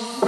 Oh.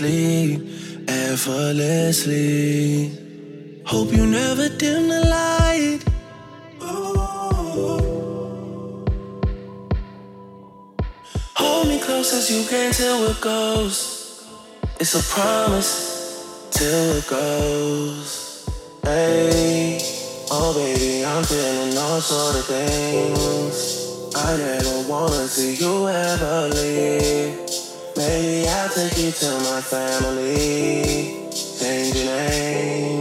Effortlessly, effortlessly. Hope you never dim the light. Ooh. Hold me close as you can till it goes. It's a promise till it goes. Hey, oh baby, I'm feeling all sort of things. I never wanna see you ever leave. Maybe I'll take you to my family. Change your name.